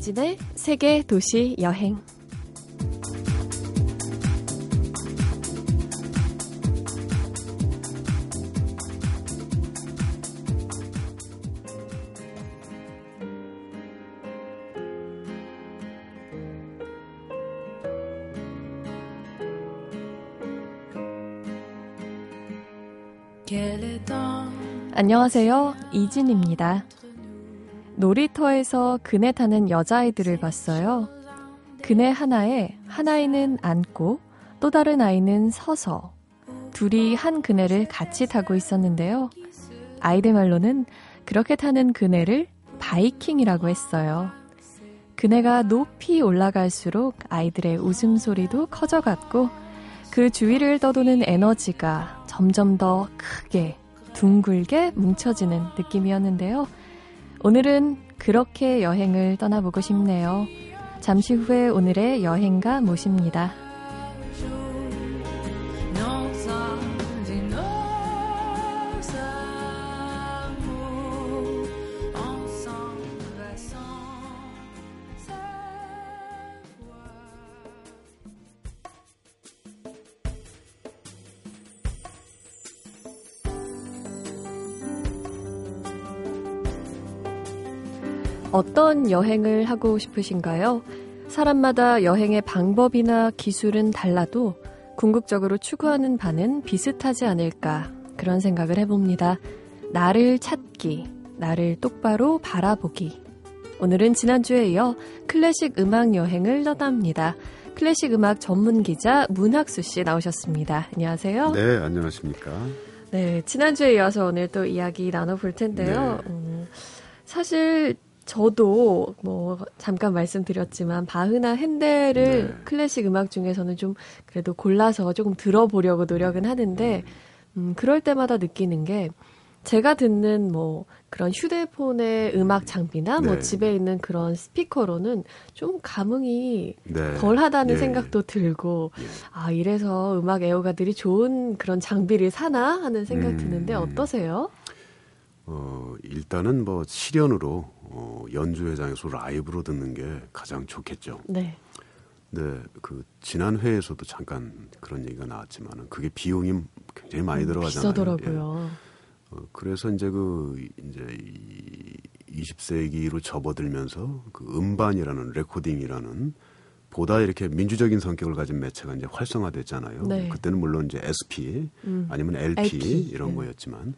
이진의 세계 도시 여행. 안녕하세요. 이진입니다. 놀이터에서 그네 타는 여자아이들을 봤어요. 그네 하나에 한 아이는 앉고 또 다른 아이는 서서 둘이 한 그네를 같이 타고 있었는데요. 아이들 말로는 그렇게 타는 그네를 바이킹이라고 했어요. 그네가 높이 올라갈수록 아이들의 웃음소리도 커져갔고 그 주위를 떠도는 에너지가 점점 더 크게 둥글게 뭉쳐지는 느낌이었는데요. 오늘은 그렇게 여행을 떠나보고 싶네요. 잠시 후에 오늘의 여행가 모십니다. 어떤 여행을 하고 싶으신가요? 사람마다 여행의 방법이나 기술은 달라도 궁극적으로 추구하는 바는 비슷하지 않을까 그런 생각을 해봅니다. 나를 찾기, 나를 똑바로 바라보기. 오늘은 지난주에 이어 클래식 음악 여행을 떠납니다. 클래식 음악 전문 기자 문학수 씨 나오셨습니다. 안녕하세요. 네, 안녕하십니까. 네, 지난주에 이어서 오늘 또 이야기 나눠볼 텐데요. 네. 음, 사실 저도 뭐 잠깐 말씀드렸지만 바흐나 핸델을 네. 클래식 음악 중에서는 좀 그래도 골라서 조금 들어보려고 노력은 하는데 음 그럴 때마다 느끼는 게 제가 듣는 뭐 그런 휴대폰의 음악 장비나 뭐 네. 뭐 집에 있는 그런 스피커로는 좀 감흥이 네. 덜하다는 예. 생각도 들고 예. 아 이래서 음악 애호가들이 좋은 그런 장비를 사나 하는 생각 음, 드는데 어떠세요? 어 일단은 뭐 실연으로 어, 연주회장에서 라이브로 듣는 게 가장 좋겠죠. 네. 네, 그 지난 회에서도 잠깐 그런 얘기가 나왔지만은 그게 비용이 굉장히 많이 음, 들어가잖아요. 비싸더라고요. 예. 어, 그래서 이제 그 이제 이 20세기로 접어들면서 그 음반이라는 레코딩이라는 보다 이렇게 민주적인 성격을 가진 매체가 이제 활성화됐잖아요. 네. 그때는 물론 이제 SP 음. 아니면 LP, LP. 이런 네. 거였지만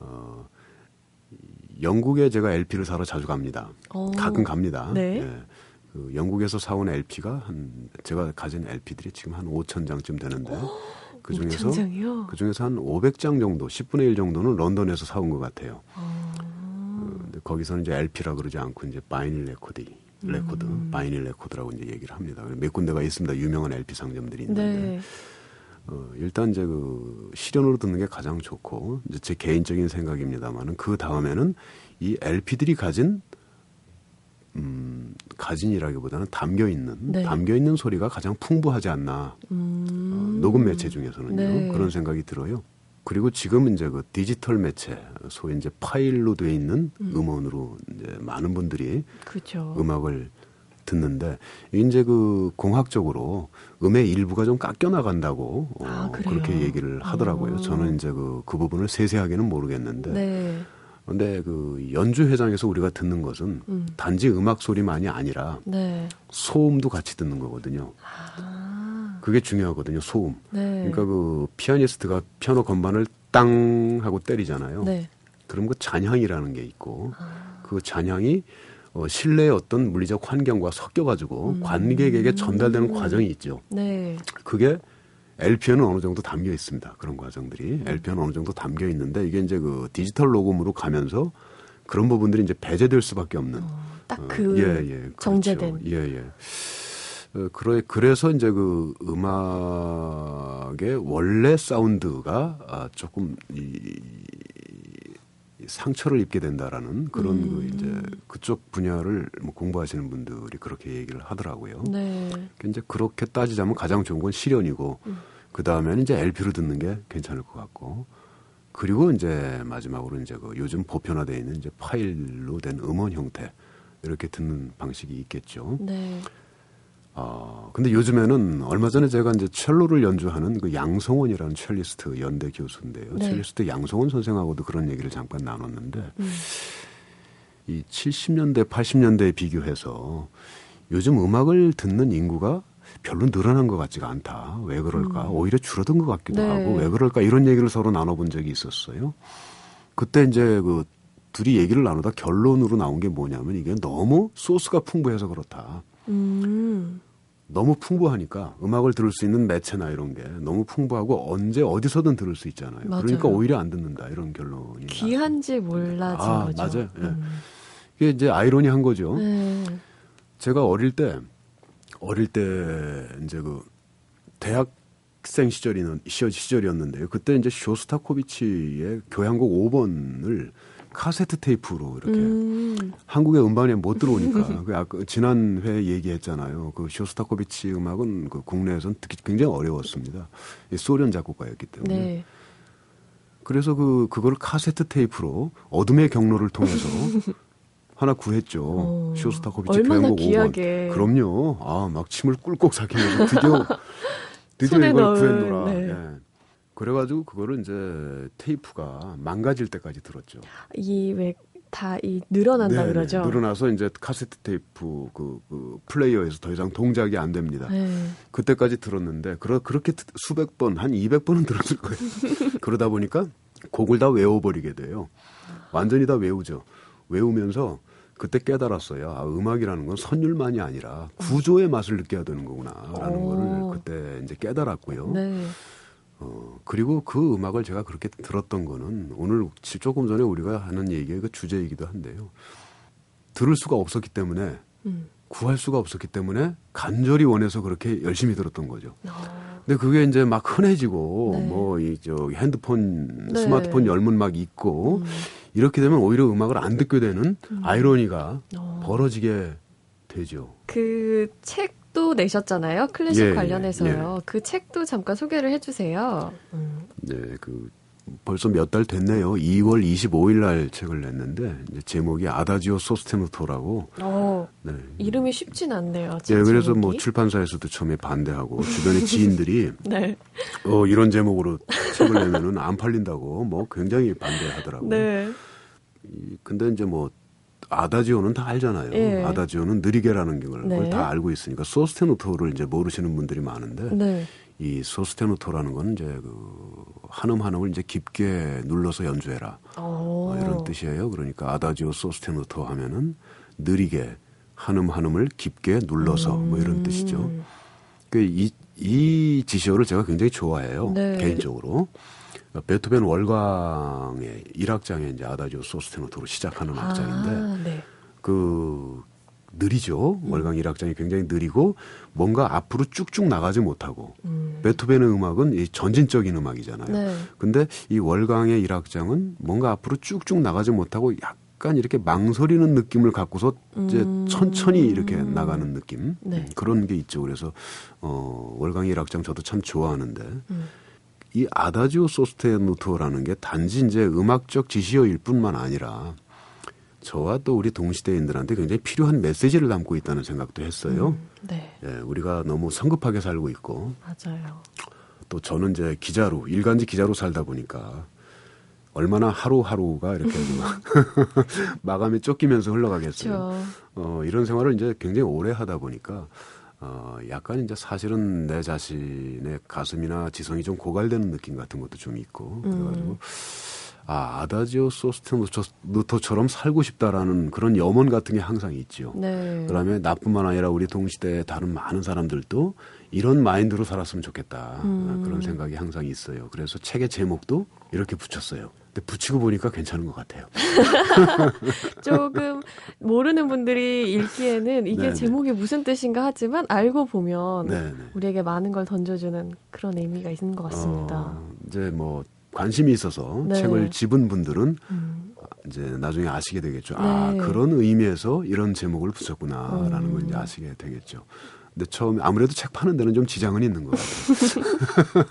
어 영국에 제가 LP를 사러 자주 갑니다. 오. 어. 가끔 갑니다. 네. 예. 그 영국에서 사온 LP가 한 제가 가진 LP들이 지금 한 5천 장쯤 되는데 오, 그 중에서 그 중에서 한 500장 정도, 10분의 1 정도는 런던에서 사온 것 같아요. 어, 근데 거기서는 이제 LP라 그러지 않고 이제 vinyl record, record, 음. vinyl record라고 이제 얘기를 합니다. 몇 군데가 있습니다. 유명한 LP 상점들이 있는데. 네. 어, 일단 이제 그 실현으로 듣는 게 가장 좋고 이제 제 개인적인 생각입니다만은 그 다음에는 이 LP들이 가진 음, 가진이라기보다는 담겨 있는 네. 담겨 있는 소리가 가장 풍부하지 않나 음. 어, 녹음 매체 중에서는요 네. 그런 생각이 들어요. 그리고 지금 이제 그 디지털 매체 소위 이제 파일로 돼 있는 음. 원으로 이제 많은 분들이 그렇죠. 음악을 듣는데 이제 그 공학적으로 음의 일부가 좀 깎여 나간다고 어, 아, 그렇게 얘기를 하더라고요. 어. 저는 이제 그, 그 부분을 세세하게는 모르겠는데. 네. 근데 그 연주 회장에서 우리가 듣는 것은 음. 단지 음악 소리만이 아니라 네. 소음도 같이 듣는 거거든요. 아. 그게 중요하거든요. 소음. 네. 그러니까 그 피아니스트가 피아노 건반을 땅 하고 때리잖아요. 네. 그럼 그 잔향이라는 게 있고 아. 그 잔향이 어, 실내의 어떤 물리적 환경과 섞여가지고 음. 관객에게 전달되는 음. 과정이 있죠. 네. 그게 LP에는 어느 정도 담겨 있습니다. 그런 과정들이 음. LP에는 어느 정도 담겨 있는데 이게 이제 그 디지털 녹음으로 가면서 그런 부분들이 이제 배제될 수밖에 없는. 어, 딱그 어, 예, 예, 그렇죠. 정제된. 예, 예. 어, 그래, 그래서 이제 그 음악의 원래 사운드가 아, 조금 이, 상처를 입게 된다라는 그런 그 음. 그 이제 그쪽 분야를 뭐 공부하시는 분들이 그렇게 얘기를 하더라고요. 네. 그러니까 이제 그렇게 따지자면 가장 좋은 건 실현이고 음. 그 다음에는 이제 LP로 듣는 게 괜찮을 것 같고 그리고 이제 마지막으로 이제 그 요즘 보편화되어 있는 이제 파일로 된 음원 형태 이렇게 듣는 방식이 있겠죠. 네. 아, 근데 요즘에는 얼마 전에 제가 이제 첼로를 연주하는 그 양성원이라는 첼리스트 연대 교수인데요. 네. 첼리스트 양성원 선생하고도 그런 얘기를 잠깐 나눴는데 음. 이 70년대, 80년대에 비교해서 요즘 음악을 듣는 인구가 별로 늘어난 것 같지가 않다. 왜 그럴까? 오히려 줄어든 것 같기도 네. 하고 왜 그럴까? 이런 얘기를 서로 나눠본 적이 있었어요. 그때 이제 그 둘이 얘기를 나누다 결론으로 나온 게 뭐냐면 이게 너무 소스가 풍부해서 그렇다. 음. 너무 풍부하니까 음악을 들을 수 있는 매체나 이런 게 너무 풍부하고 언제 어디서든 들을 수 있잖아요. 맞아요. 그러니까 오히려 안 듣는다 이런 결론이. 귀한지 몰라진 아, 거죠. 맞아요. 예. 음. 이게 이제 아이러니한 거죠. 네. 제가 어릴 때 어릴 때 이제 그 대학생 시절이는 시절 시절이었는데요. 그때 이제 쇼스타코비치의 교향곡 5번을 카세트 테이프로 이렇게 음. 한국의 음반에 못 들어오니까 그 아까 지난 회 얘기했잖아요. 그 쇼스타코비치 음악은 그 국내에서는 듣기 굉장히 어려웠습니다. 이 소련 작곡가였기 때문에. 네. 그래서 그 그걸 카세트 테이프로 어둠의 경로를 통해서 하나 구했죠. 어, 쇼스타코비치 교향곡 5번. 귀하게. 그럼요. 아, 막 침을 꿀꺽 삼키면서 드디어 드디어 이걸 넣은, 구했노라. 네. 예. 그래가지고 그거를 이제 테이프가 망가질 때까지 들었죠. 이왜 다이 늘어난다 네네. 그러죠. 늘어나서 이제 카세트 테이프 그, 그 플레이어에서 더 이상 동작이 안 됩니다. 네. 그때까지 들었는데 그러, 그렇게 트- 수백 번, 한 200번은 들었을 거예요. 그러다 보니까 곡을 다 외워버리게 돼요. 완전히 다 외우죠. 외우면서 그때 깨달았어요. 아, 음악이라는 건 선율만이 아니라 구조의 맛을 느껴야 되는 거구나라는 오. 거를 그때 이제 깨달았고요. 네. 어, 그리고 그 음악을 제가 그렇게 들었던 거는 오늘 지- 조금 전에 우리가 하는 얘기의 그 주제이기도 한데요. 들을 수가 없었기 때문에 음. 구할 수가 없었기 때문에 간절히 원해서 그렇게 열심히 들었던 거죠. 어. 근데 그게 이제 막 흔해지고 네. 뭐이 저 핸드폰 네. 스마트폰 열문 막 있고 음. 이렇게 되면 오히려 음악을 안 듣게 되는 아이러니가 어. 벌어지게 되죠. 그 책 도 내셨잖아요. 클래식 예, 예, 관련해서요. 그 책도 잠깐 소개를 해주세요. 음. 네, 그 벌써 몇 달 됐네요. 2월 25일 날 책을 냈는데 제목이 아다지오 소스테노토라고. 어, 네. 이름이 쉽진 않네요. 예, 그래서. 뭐 출판사에서도 처음에 반대하고 주변의 지인들이 네. 어 이런 제목으로 책을 내면은 안 팔린다고 뭐 굉장히 반대하더라고요. 네. 이- 근데 이제 뭐 아다지오는 다 알잖아요. 예. 아다지오는 느리게라는 걸 네. 다 알고 있으니까 소스테노토를 이제 모르시는 분들이 많은데 네. 이 소스테노토라는 건 이제 그 한음 한음을 이제 깊게 눌러서 연주해라 어. 어, 이런 뜻이에요. 그러니까 아다지오 소스테노토 하면은 느리게 한음 한음을 깊게 눌러서 뭐 이런 뜻이죠. 음. 그 이, 이 지시어를 제가 굉장히 좋아해요. 네. 개인적으로. 베토벤 월광의 1악장에 이제 아다지오 소스테노토로 시작하는 악장인데 아, 네. 그 느리죠. 월광 1악장이 굉장히 느리고 뭔가 앞으로 쭉쭉 나가지 못하고 음. 베토벤의 음악은 이 전진적인 음악이잖아요. 네. 근데 이 월광의 1악장은 뭔가 앞으로 쭉쭉 나가지 못하고 약간 이렇게 망설이는 느낌을 갖고서 이제 음. 천천히 이렇게 나가는 느낌 네. 음, 그런 게 있죠. 그래서 어 월광의 1악장 저도 참 좋아하는데 음. 이 아다지오 소스테노토라는 게 단지 이제 음악적 지시어일 뿐만 아니라 저와 또 우리 동시대인들한테 굉장히 필요한 메시지를 담고 있다는 생각도 했어요. 음, 네. 예, 우리가 너무 성급하게 살고 있고 맞아요. 또 저는 이제 기자로 일간지 기자로 살다 보니까 얼마나 하루하루가 이렇게 막 마감에 쫓기면서 흘러가겠어요. 그렇죠. 어, 이런 생활을 이제 굉장히 오래 하다 보니까 어, 약간 이제 사실은 내 자신의 가슴이나 지성이 좀 고갈되는 느낌 같은 것도 좀 있고 그래가지고 아 아다지오 소스테노토처럼 살고 싶다라는 그런 염원 같은 게 항상 있죠. 네. 그다음에 나뿐만 아니라 우리 동시대의 다른 많은 사람들도 이런 마인드로 살았으면 좋겠다 음. 그런 생각이 항상 있어요. 그래서 책의 제목도 이렇게 붙였어요. 근데 붙이고 보니까 괜찮은 것 같아요. 조금 모르는 분들이 읽기에는 이게 네네. 제목이 무슨 뜻인가 하지만 알고 보면 네, 네. 우리에게 많은 걸 던져주는 그런 의미가 있는 것 같습니다. 어, 이제 뭐 관심이 있어서 네. 책을 집은 분들은 음. 이제 나중에 아시게 되겠죠. 아 네. 그런 의미에서 이런 제목을 붙였구나라는 걸 음. 이제 아시게 되겠죠. 근데 처음 아무래도 책 파는 데는 좀 지장은 있는 것 같아요.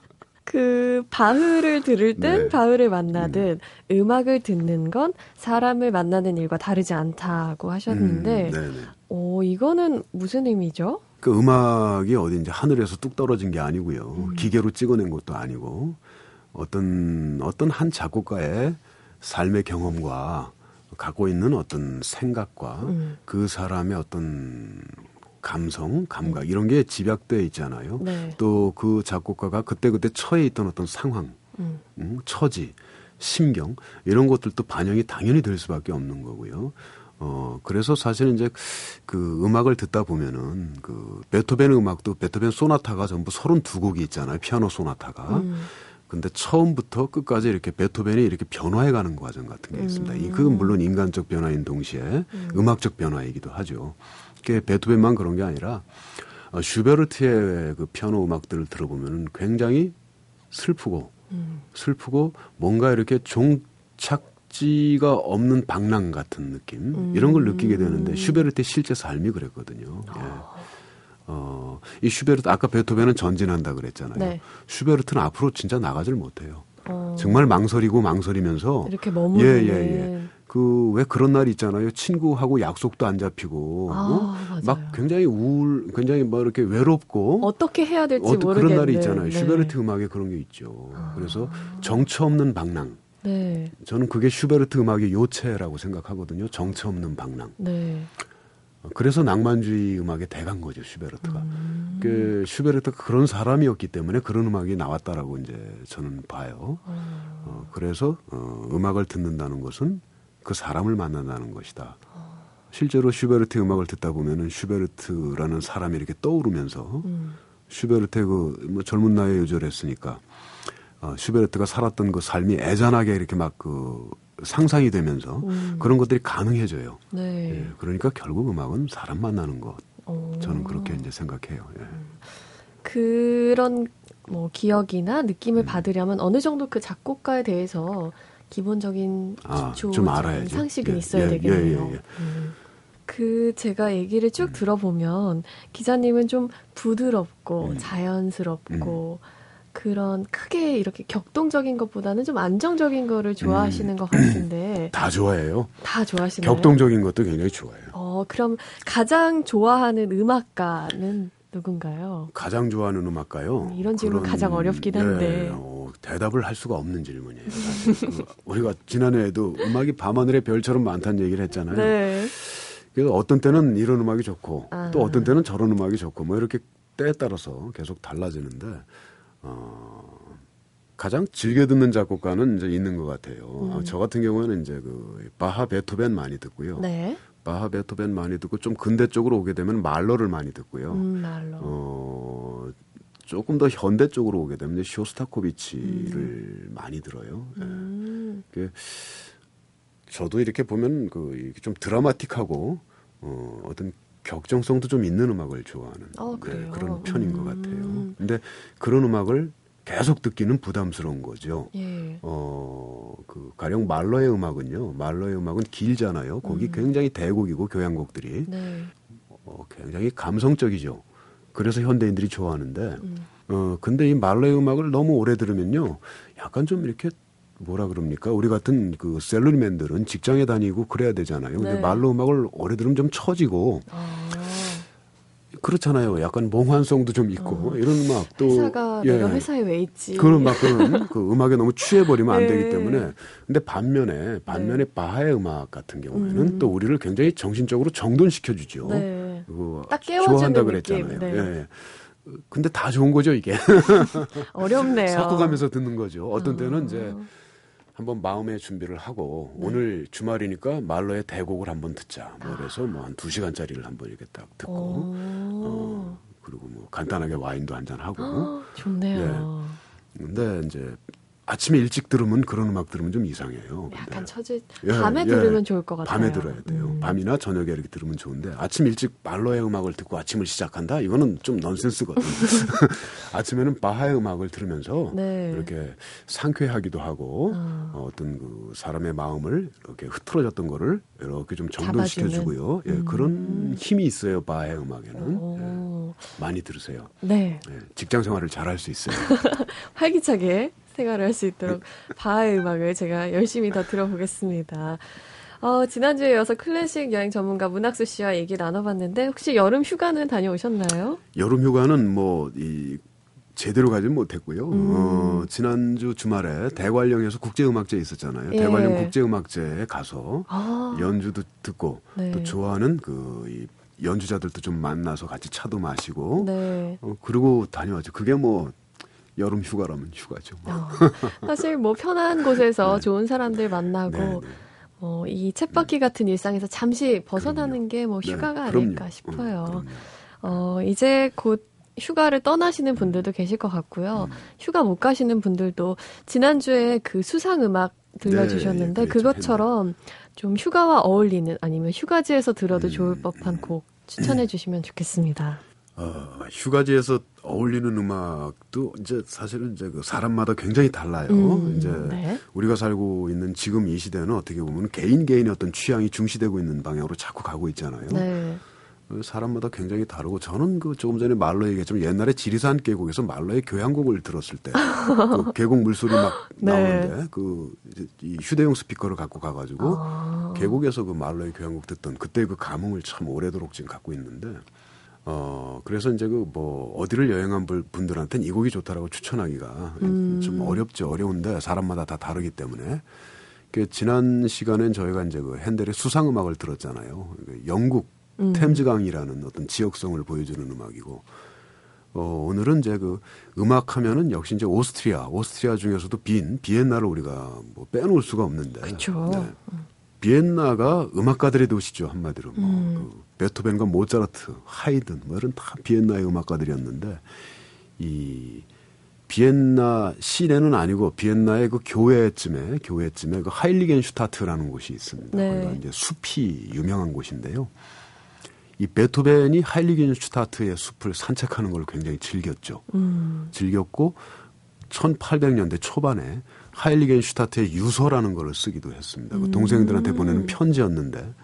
그 바흐를 들을 땐 네. 바흐를 만나든 음. 음악을 듣는 건 사람을 만나는 일과 다르지 않다고 하셨는데, 음, 오 이거는 무슨 의미죠? 그 음악이 어디 이제 하늘에서 뚝 떨어진 게 아니고요. 음. 기계로 찍어낸 것도 아니고 어떤 어떤 한 작곡가의 삶의 경험과 갖고 있는 어떤 생각과 음. 그 사람의 어떤 감성, 감각 음. 이런 게 집약돼 있잖아요. 네. 또그 작곡가가 그때그때 처해 있던 어떤 상황, 음. 음, 처지, 심경 이런 것들도 반영이 당연히 될 수밖에 없는 거고요. 어, 그래서 사실은 이제 그 음악을 듣다 보면은 그 베토벤 음악도 베토벤 소나타가 전부 32곡이 있잖아요. 피아노 소나타가. 음. 근데 처음부터 끝까지 이렇게 베토벤이 이렇게 변화해 가는 과정 같은 게 있습니다. 음. 그건 물론 인간적 변화인 동시에 음악적 변화이기도 하죠. 그게 베토벤만 그런 게 아니라 어, 슈베르트의 그 피아노 음악들을 들어보면은 굉장히 슬프고 음. 슬프고 뭔가 이렇게 종착지가 없는 방랑 같은 느낌 음. 이런 걸 느끼게 되는데 슈베르트의 실제 삶이 그랬거든요. 예. 아. 어, 이 슈베르트 아까 베토벤은 전진한다 그랬잖아요. 네. 슈베르트는 앞으로 진짜 나가질 못해요. 어. 정말 망설이고 망설이면서 이렇게 머무르는 예, 예, 예. 그 왜 그런 날이 있잖아요. 친구하고 약속도 안 잡히고 아, 어? 막 굉장히 우울, 굉장히 뭐 이렇게 외롭고 어떻게 해야 될지 어, 모르겠는 그런 날이 있잖아요. 네. 슈베르트 음악에 그런 게 있죠. 아. 그래서 정처 없는 방랑. 네. 저는 그게 슈베르트 음악의 요체라고 생각하거든요. 정처 없는 방랑. 네. 그래서 낭만주의 음악의 대간 거죠 슈베르트가. 음. 그 슈베르트가 그런 사람이었기 때문에 그런 음악이 나왔다라고 이제 저는 봐요. 음. 어, 그래서 어, 음악을 듣는다는 것은 그 사람을 만난다는 것이다. 실제로 슈베르트 음악을 듣다 보면은 슈베르트라는 사람이 이렇게 떠오르면서 음. 슈베르트의 그 뭐 젊은 나이에 요절했으니까 어, 슈베르트가 살았던 그 삶이 애잔하게 이렇게 막 그 상상이 되면서 음. 그런 것들이 가능해져요. 네. 예, 그러니까 결국 음악은 사람 만나는 것. 오. 저는 그렇게 이제 생각해요. 예. 음. 그런 뭐 기억이나 느낌을 음. 받으려면 어느 정도 그 작곡가에 대해서 기본적인 아, 기초 좀 알아야죠. 상식은 예, 있어야 예, 되겠네요. 예, 예, 음. 그 제가 얘기를 쭉 음. 들어보면 기자님은 좀 부드럽고 음. 자연스럽고 음. 그런 크게 이렇게 격동적인 것보다는 좀 안정적인 거를 좋아하시는 음. 것 같은데 다 좋아해요. 다 좋아하시나요? 격동적인 것도 굉장히 좋아해요. 어, 그럼 가장 좋아하는 음악가는 누군가요? 가장 좋아하는 음악가요? 음, 이런 질문 그런, 가장 어렵긴 한데 네, 어, 대답을 할 수가 없는 질문이에요. 그, 우리가 지난해에도 음악이 밤하늘의 별처럼 많다는 얘기를 했잖아요. 네. 그래서 어떤 때는 이런 음악이 좋고 아. 또 어떤 때는 저런 음악이 좋고 뭐 이렇게 때에 따라서 계속 달라지는데 어, 가장 즐겨 듣는 작곡가는 이제 있는 것 같아요. 음. 어, 저 같은 경우에는 이제 그 바하 베토벤 많이 듣고요. 네. 바하 베토벤 많이 듣고 좀 근대 쪽으로 오게 되면 말러를 많이 듣고요. 음, 말러. 어, 조금 더 현대 쪽으로 오게 되면 쇼스타코비치를 음. 많이 들어요. 예. 음. 그 저도 이렇게 보면 그좀 드라마틱하고 어, 어떤 격정성도 좀 있는 음악을 좋아하는 어, 네, 그런 편인 음. 것 같아요. 근데 그런 음악을 계속 듣기는 부담스러운 거죠. 예. 어, 그, 가령 말러의 음악은요, 말러의 음악은 길잖아요. 곡이 음. 굉장히 대곡이고, 교향곡들이. 네. 어, 굉장히 감성적이죠. 그래서 현대인들이 좋아하는데, 음. 어, 근데 이 말러의 음악을 너무 오래 들으면요, 약간 좀 이렇게 뭐라 그럽니까? 우리 같은 그 셀러리맨들은 직장에 다니고 그래야 되잖아요. 근데 네. 말로 음악을 오래 들으면 좀 처지고 아. 그렇잖아요. 약간 몽환성도 좀 있고 어. 이런 음악 또 회사가 예. 내가 회사에 왜 있지? 그런 막 그런 그 음악에 너무 취해버리면 네. 안 되기 때문에 근데 반면에 반면에 네. 바하의 음악 같은 경우에는 음. 또 우리를 굉장히 정신적으로 정돈시켜 주죠. 네. 딱 깨워주는 좋아한다 그랬잖아요. 네. 예. 근데 다 좋은 거죠 이게. 어렵네요. 섞어가면서 듣는 거죠. 어떤 때는 이제 아. 한번 마음의 준비를 하고 네. 오늘 주말이니까 말로의 대곡을 한번 듣자. 뭐 그래서 뭐 한 두 시간짜리를 한번 이렇게 딱 듣고 어, 그리고 뭐 간단하게 와인도 한잔 하고. 좋네요. 예. 근데 이제 아침에 일찍 들으면 그런 음악 들으면 좀 이상해요. 약간 처지 예, 밤에 예, 들으면 좋을 것 같아요. 밤에 들어야 돼요. 음. 밤이나 저녁에 이렇게 들으면 좋은데 아침 일찍 말로의 음악을 듣고 아침을 시작한다? 이거는 좀 넌센스거든 요. 아침에는 바하의 음악을 들으면서 네. 이렇게 상쾌하기도 하고 어. 어. 어떤 그 사람의 마음을 이렇게 흐트러졌던 거를 이렇게 좀 정돈시켜 주고요. 예, 음. 그런 힘이 있어요. 바하의 음악에는. 예. 많이 들으세요. 네. 네 직장 생활을 잘 할 수 있어요. 활기차게 생활을 할 수 있도록 바하의 음악을 제가 열심히 더 들어보겠습니다. 어, 지난주에 이어서 클래식 여행 전문가 문학수 씨와 얘기 나눠봤는데 혹시 여름 휴가는 다녀오셨나요? 여름 휴가는 뭐 이 제대로 가진 못했고요. 음. 어, 지난주 주말에 대관령에서 국제음악제 있었잖아요. 예. 대관령 국제음악제에 가서 아. 연주도 듣고 네. 또 좋아하는 그이 연주자들도 좀 만나서 같이 차도 마시고 네. 어, 그리고 다녀왔죠. 그게 뭐 여름 휴가라면 휴가죠. 뭐. 어, 사실 뭐 편한 곳에서 네. 좋은 사람들 만나고 네, 네. 어, 이 챗바퀴 네. 같은 일상에서 잠시 벗어나는 게 뭐 휴가가 네, 아닐까 싶어요. 음, 어, 이제 곧 휴가를 떠나시는 분들도 계실 것 같고요. 음. 휴가 못 가시는 분들도 지난주에 그 수상 음악 들려주셨는데 네, 그것처럼 좀 휴가와 어울리는 아니면 휴가지에서 들어도 음, 좋을 법한 곡 추천해 주시면 좋겠습니다. 어, 휴가지에서 어울리는 음악도 이제 사실은 이제 그 사람마다 굉장히 달라요. 음, 이제 네. 우리가 살고 있는 지금 이 시대는 어떻게 보면 개인 개인의 어떤 취향이 중시되고 있는 방향으로 자꾸 가고 있잖아요. 네. 사람마다 굉장히 다르고 저는 그 조금 전에 말로 얘기했지만 옛날에 지리산 계곡에서 말로의 교향곡을 들었을 때 그 계곡 물소리 막 네. 나오는데 그 이 휴대용 스피커를 갖고 가가지고 아. 계곡에서 그 말로의 교향곡 듣던 그때 그 감흥을 참 오래도록 지금 갖고 있는데 어 그래서 이제 그 뭐 어디를 여행한 분들한테는 이 곡이 좋다라고 추천하기가 음. 좀 어렵죠 어려운데 사람마다 다 다르기 때문에 그 지난 시간엔 저희가 이제 그 핸델의 수상 음악을 들었잖아요 그 영국 음. 템즈강이라는 어떤 지역성을 보여주는 음악이고 어, 오늘은 이제 그 음악 하면은 역시 이제 오스트리아, 오스트리아 중에서도 빈, 비엔나를 우리가 뭐 빼놓을 수가 없는데. 그렇죠. 네. 비엔나가 음악가들의 도시죠, 한마디로. 뭐, 음. 그 베토벤과 모차르트, 하이든, 뭐 이런 다 비엔나의 음악가들이었는데, 이 비엔나 시내는 아니고 비엔나의 그 교회쯤에, 교회쯤에 그 하일리겐슈타트라는 곳이 있습니다. 네. 거기가 이제 숲이 유명한 곳인데요. 이 베토벤이 하일리겐슈타트의 숲을 산책하는 걸 굉장히 즐겼죠. 음. 즐겼고 1800년대 초반에 하일리겐슈타트의 유서라는 걸 쓰기도 했습니다. 그 음. 동생들한테 보내는 편지였는데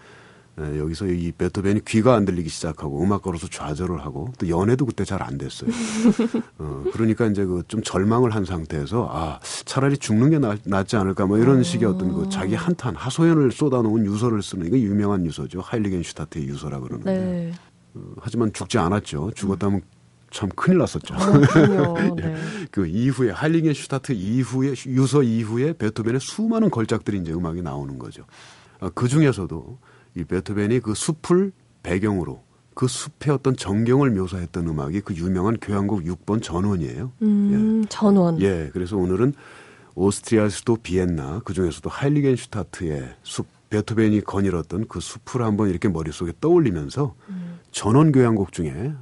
예, 여기서 이 베토벤이 귀가 안 들리기 시작하고 음악가로서 좌절을 하고 또 연애도 그때 잘 안 됐어요. 어, 그러니까 이제 그 좀 절망을 한 상태에서 아 차라리 죽는 게 나, 낫지 않을까 뭐 이런 어. 식의 어떤 그 자기 한탄 하소연을 쏟아놓은 유서를 쓰는 이게 유명한 유서죠. 하일리겐슈타트의 유서라 그러는데 네. 어, 하지만 죽지 않았죠. 죽었다면 참 큰일 났었죠. 어, 네. 그 이후에 하일리겐슈타트 이후에 유서 이후에 베토벤의 수많은 걸작들이 이제 음악이 나오는 거죠. 어, 그 중에서도 이 베토벤이 그 숲을 배경으로 그 숲의 어떤 전경을 묘사했던 음악이 그 유명한 교향곡 6번 전원이에요. 음, 예. 전원. 예, 그래서 오늘은 오스트리아 수도 비엔나 그 중에서도 하일리겐슈타트의 숲 베토벤이 거닐었던 그 숲을 한번 이렇게 머릿속에 떠올리면서 음. 전원 교향곡 중에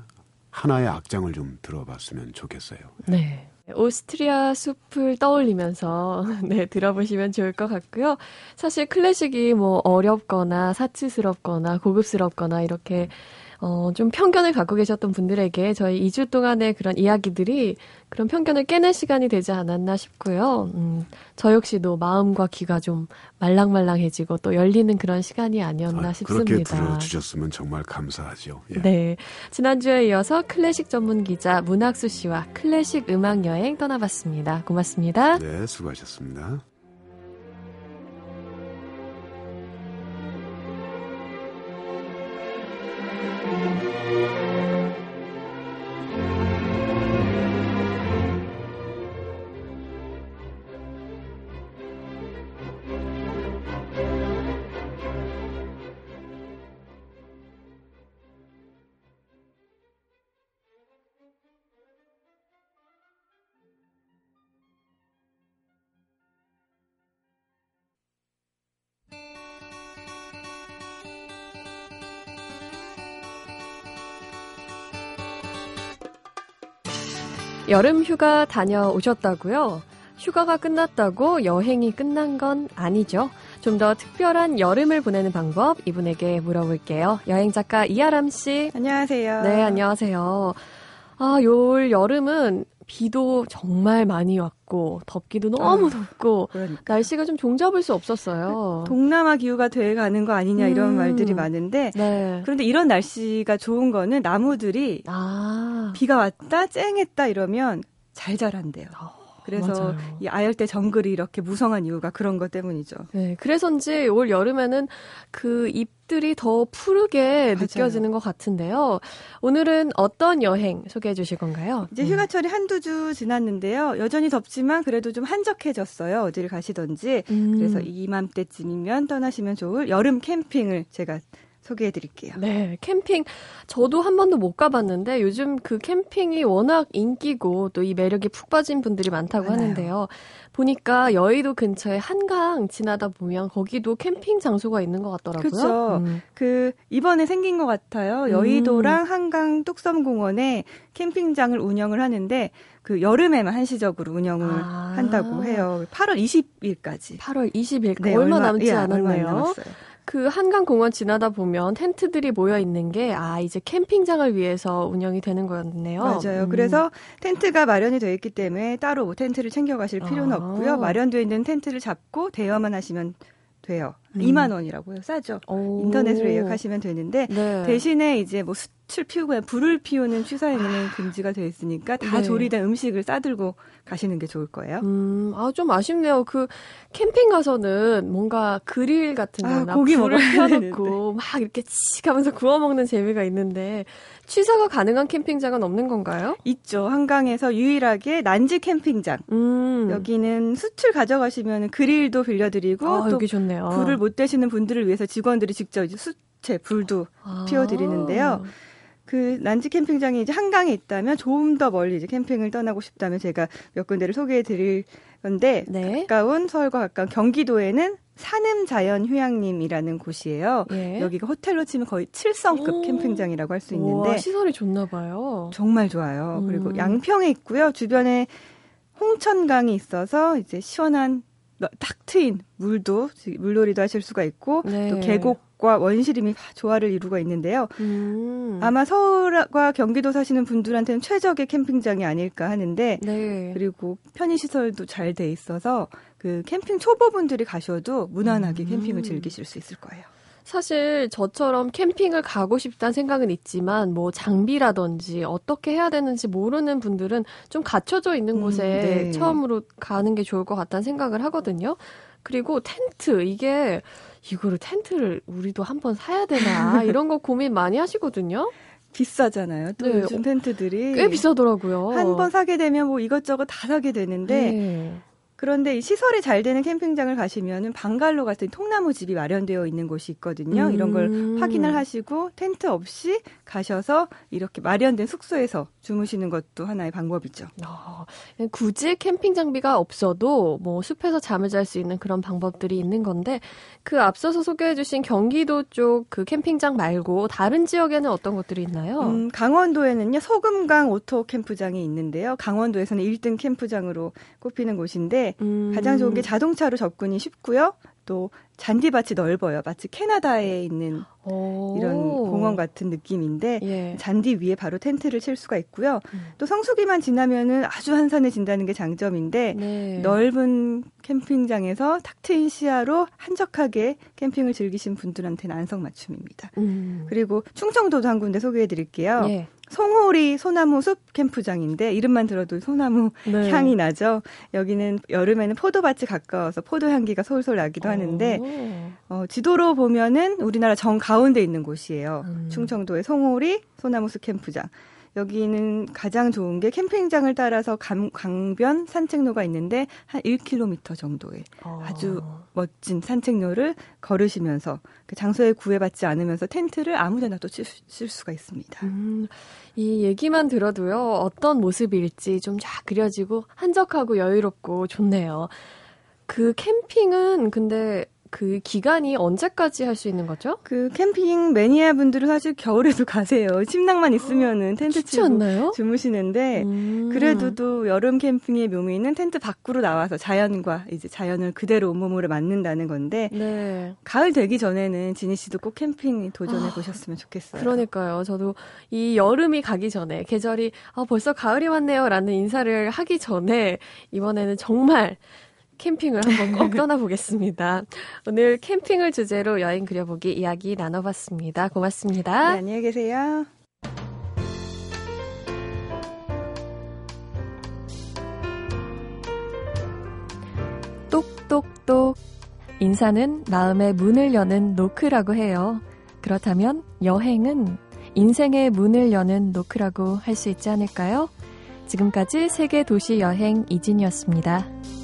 하나의 악장을 좀 들어봤으면 좋겠어요. 네. 오스트리아 숲을 떠올리면서 네 들어보시면 좋을 것 같고요. 사실 클래식이 뭐 어렵거나 사치스럽거나 고급스럽거나 이렇게 어, 좀 편견을 갖고 계셨던 분들에게 저희 2주 동안의 그런 이야기들이 그런 편견을 깨낼 시간이 되지 않았나 싶고요. 음, 저 역시도 마음과 귀가 좀 말랑말랑해지고 또 열리는 그런 시간이 아니었나 아, 싶습니다. 그렇게 들어주셨으면 정말 감사하죠. 예. 네. 지난주에 이어서 클래식 전문 기자 문학수 씨와 클래식 음악 여행 떠나봤습니다. 고맙습니다. 네, 수고하셨습니다. 여름 휴가 다녀오셨다고요? 휴가가 끝났다고 여행이 끝난 건 아니죠. 좀 더 특별한 여름을 보내는 방법 이분에게 물어볼게요. 여행 작가 이아람 씨. 안녕하세요. 네, 안녕하세요. 아, 요 여름은 비도 정말 많이 왔고 덥기도 너무 아, 덥고 그러니까. 날씨가 좀 종잡을 수 없었어요. 동남아 기후가 돼 가는 거 아니냐 이런 음. 말들이 많은데 네. 그런데 이런 날씨가 좋은 거는 나무들이 아. 비가 왔다 쨍했다 이러면 잘 자란대요. 어. 그래서 맞아요. 이 아열대 정글이 이렇게 무성한 이유가 그런 것 때문이죠. 네, 그래서인지 올 여름에는 그 잎들이 더 푸르게 맞아요. 느껴지는 것 같은데요. 오늘은 어떤 여행 소개해 주실 건가요? 이제 휴가철이 음. 한두 주 지났는데요. 여전히 덥지만 그래도 좀 한적해졌어요. 어디를 가시던지. 음. 그래서 이맘때쯤이면 떠나시면 좋을 여름 캠핑을 제가 소개해 드릴게요. 네, 캠핑 저도 한 번도 못 가봤는데 요즘 그 캠핑이 워낙 인기고 또 이 매력에 푹 빠진 분들이 많다고 많아요. 하는데요. 보니까 여의도 근처에 한강 지나다 보면 거기도 캠핑 장소가 있는 것 같더라고요. 그렇죠. 음. 그 이번에 생긴 것 같아요. 여의도랑 음. 한강 뚝섬공원에 캠핑장을 운영을 하는데 그 여름에만 한시적으로 운영을 아. 한다고 해요. 8월 20일까지. 8월 20일까지 네, 얼마, 남지 예, 않았네요. 얼마 그 한강 공원 지나다 보면 텐트들이 모여 있는 게 아 이제 캠핑장을 위해서 운영이 되는 거였네요. 맞아요. 음. 그래서 텐트가 마련이 되어 있기 때문에 따로 뭐 텐트를 챙겨 가실 필요는 아. 없고요. 마련되어 있는 텐트를 잡고 대여만 하시면 돼요. 음. 2만 원이라고요. 싸죠. 오. 인터넷으로 예약하시면 되는데 네. 대신에 이제 뭐 숯을 피우고 불을 피우는 취사행위는 아. 금지가 되어 있으니까 다 네. 조리된 음식을 싸들고 가시는 게 좋을 거예요. 음, 아, 좀 아쉽네요. 그 캠핑 가서는 뭔가 그릴 같은 아, 거나 아, 고기 불을 펴놓고 막 이렇게 치 하면서 구워 먹는 재미가 있는데 취사가 가능한 캠핑장은 없는 건가요? 있죠. 한강에서 유일하게 난지 캠핑장. 음. 여기는 숯을 가져가시면 그릴도 빌려드리고 아, 또 불을 못 대시는 분들을 위해서 직원들이 직접 숯에 불도 아. 피워드리는데요. 그 난지 캠핑장이 이제 한강에 있다면 좀 더 멀리 이제 캠핑을 떠나고 싶다면 제가 몇 군데를 소개해 드릴 건데 네. 가까운 서울과 가까운 경기도에는 산음 자연 휴양림이라는 곳이에요. 예. 여기가 호텔로 치면 거의 7성급 오. 캠핑장이라고 할 수 있는데 우와, 시설이 좋나 봐요. 정말 좋아요. 음. 그리고 양평에 있고요. 주변에 홍천강이 있어서 이제 시원한 탁 트인 물도 물놀이도 하실 수가 있고 네. 또 계곡 과 원시림이 조화를 이루고 있는데요. 음. 아마 서울과 경기도 사시는 분들한테는 최적의 캠핑장이 아닐까 하는데 네. 그리고 편의 시설도 잘 돼 있어서 그 캠핑 초보분들이 가셔도 무난하게 음. 캠핑을 즐기실 수 있을 거예요. 사실 저처럼 캠핑을 가고 싶다는 생각은 있지만 뭐 장비라든지 어떻게 해야 되는지 모르는 분들은 좀 갖춰져 있는 음, 곳에 음, 네. 처음으로 가는 게 좋을 것 같다는 생각을 하거든요. 그리고 텐트 이게 이거를 텐트를 우리도 한번 사야 되나 이런 거 고민 많이 하시거든요. 비싸잖아요. 또 네. 요즘 텐트들이 꽤 비싸더라고요. 한 번 사게 되면 뭐 이것저것 다 사게 되는데 네. 그런데 이 시설이 잘 되는 캠핑장을 가시면은 방갈로 같은 통나무 집이 마련되어 있는 곳이 있거든요. 음. 이런 걸 음. 확인을 하시고 텐트 없이 가셔서 이렇게 마련된 숙소에서 주무시는 것도 하나의 방법이죠. 어, 굳이 캠핑 장비가 없어도 뭐 숲에서 잠을 잘 수 있는 그런 방법들이 있는 건데 그 앞서서 소개해주신 경기도 쪽 그 캠핑장 말고 다른 지역에는 어떤 것들이 있나요? 음, 강원도에는요 소금강 오토 캠프장이 있는데요. 강원도에서는 1등 캠프장으로 꼽히는 곳인데 음. 가장 좋은 게 자동차로 접근이 쉽고요. 또 잔디밭이 넓어요. 마치 캐나다에 있는 오. 이런 공원 같은 느낌인데 예. 잔디 위에 바로 텐트를 칠 수가 있고요. 음. 또 성수기만 지나면은 아주 한산해진다는 게 장점인데 네. 넓은 캠핑장에서 탁 트인 시야로 한적하게 캠핑을 즐기신 분들한테는 안성맞춤입니다. 음. 그리고 충청도도 한 군데 소개해 드릴게요. 예. 송호리 소나무 숲 캠프장인데 이름만 들어도 소나무 네. 향이 나죠. 여기는 여름에는 포도밭이 가까워서 포도 향기가 솔솔 나기도 하는데 어, 지도로 보면은 우리나라 정 가운데 있는 곳이에요. 음. 충청도의 송호리 소나무 숲 캠프장. 여기는 가장 좋은 게 캠핑장을 따라서 강, 강변 산책로가 있는데 한 1km 정도의 어. 아주 멋진 산책로를 걸으시면서 그 장소에 구애받지 않으면서 텐트를 아무데나 또 칠 수가 있습니다. 음, 이 얘기만 들어도요 어떤 모습일지 좀 쫙 그려지고 한적하고 여유롭고 좋네요. 그 캠핑은 근데 그 기간이 언제까지 할 수 있는 거죠? 그 캠핑 매니아 분들은 사실 겨울에도 가세요. 침낭만 있으면은 텐트 치고 않나요? 주무시는데 음. 그래도 또 여름 캠핑의 묘미는 텐트 밖으로 나와서 자연과 이제 자연을 그대로 온몸으로 맞는다는 건데 네. 가을 되기 전에는 지니 씨도 꼭 캠핑 도전해 아, 보셨으면 좋겠어요. 그러니까요. 저도 이 여름이 가기 전에 계절이 아 벌써 가을이 왔네요라는 인사를 하기 전에 이번에는 정말 캠핑을 한번 꼭 떠나보겠습니다. 오늘 캠핑을 주제로 여행 그려보기 이야기 나눠봤습니다. 고맙습니다. 네, 안녕히 계세요. 똑똑똑. 인사는 마음의 문을 여는 노크라고 해요. 그렇다면 여행은 인생의 문을 여는 노크라고 할 수 있지 않을까요? 지금까지 세계 도시 여행 이진이었습니다.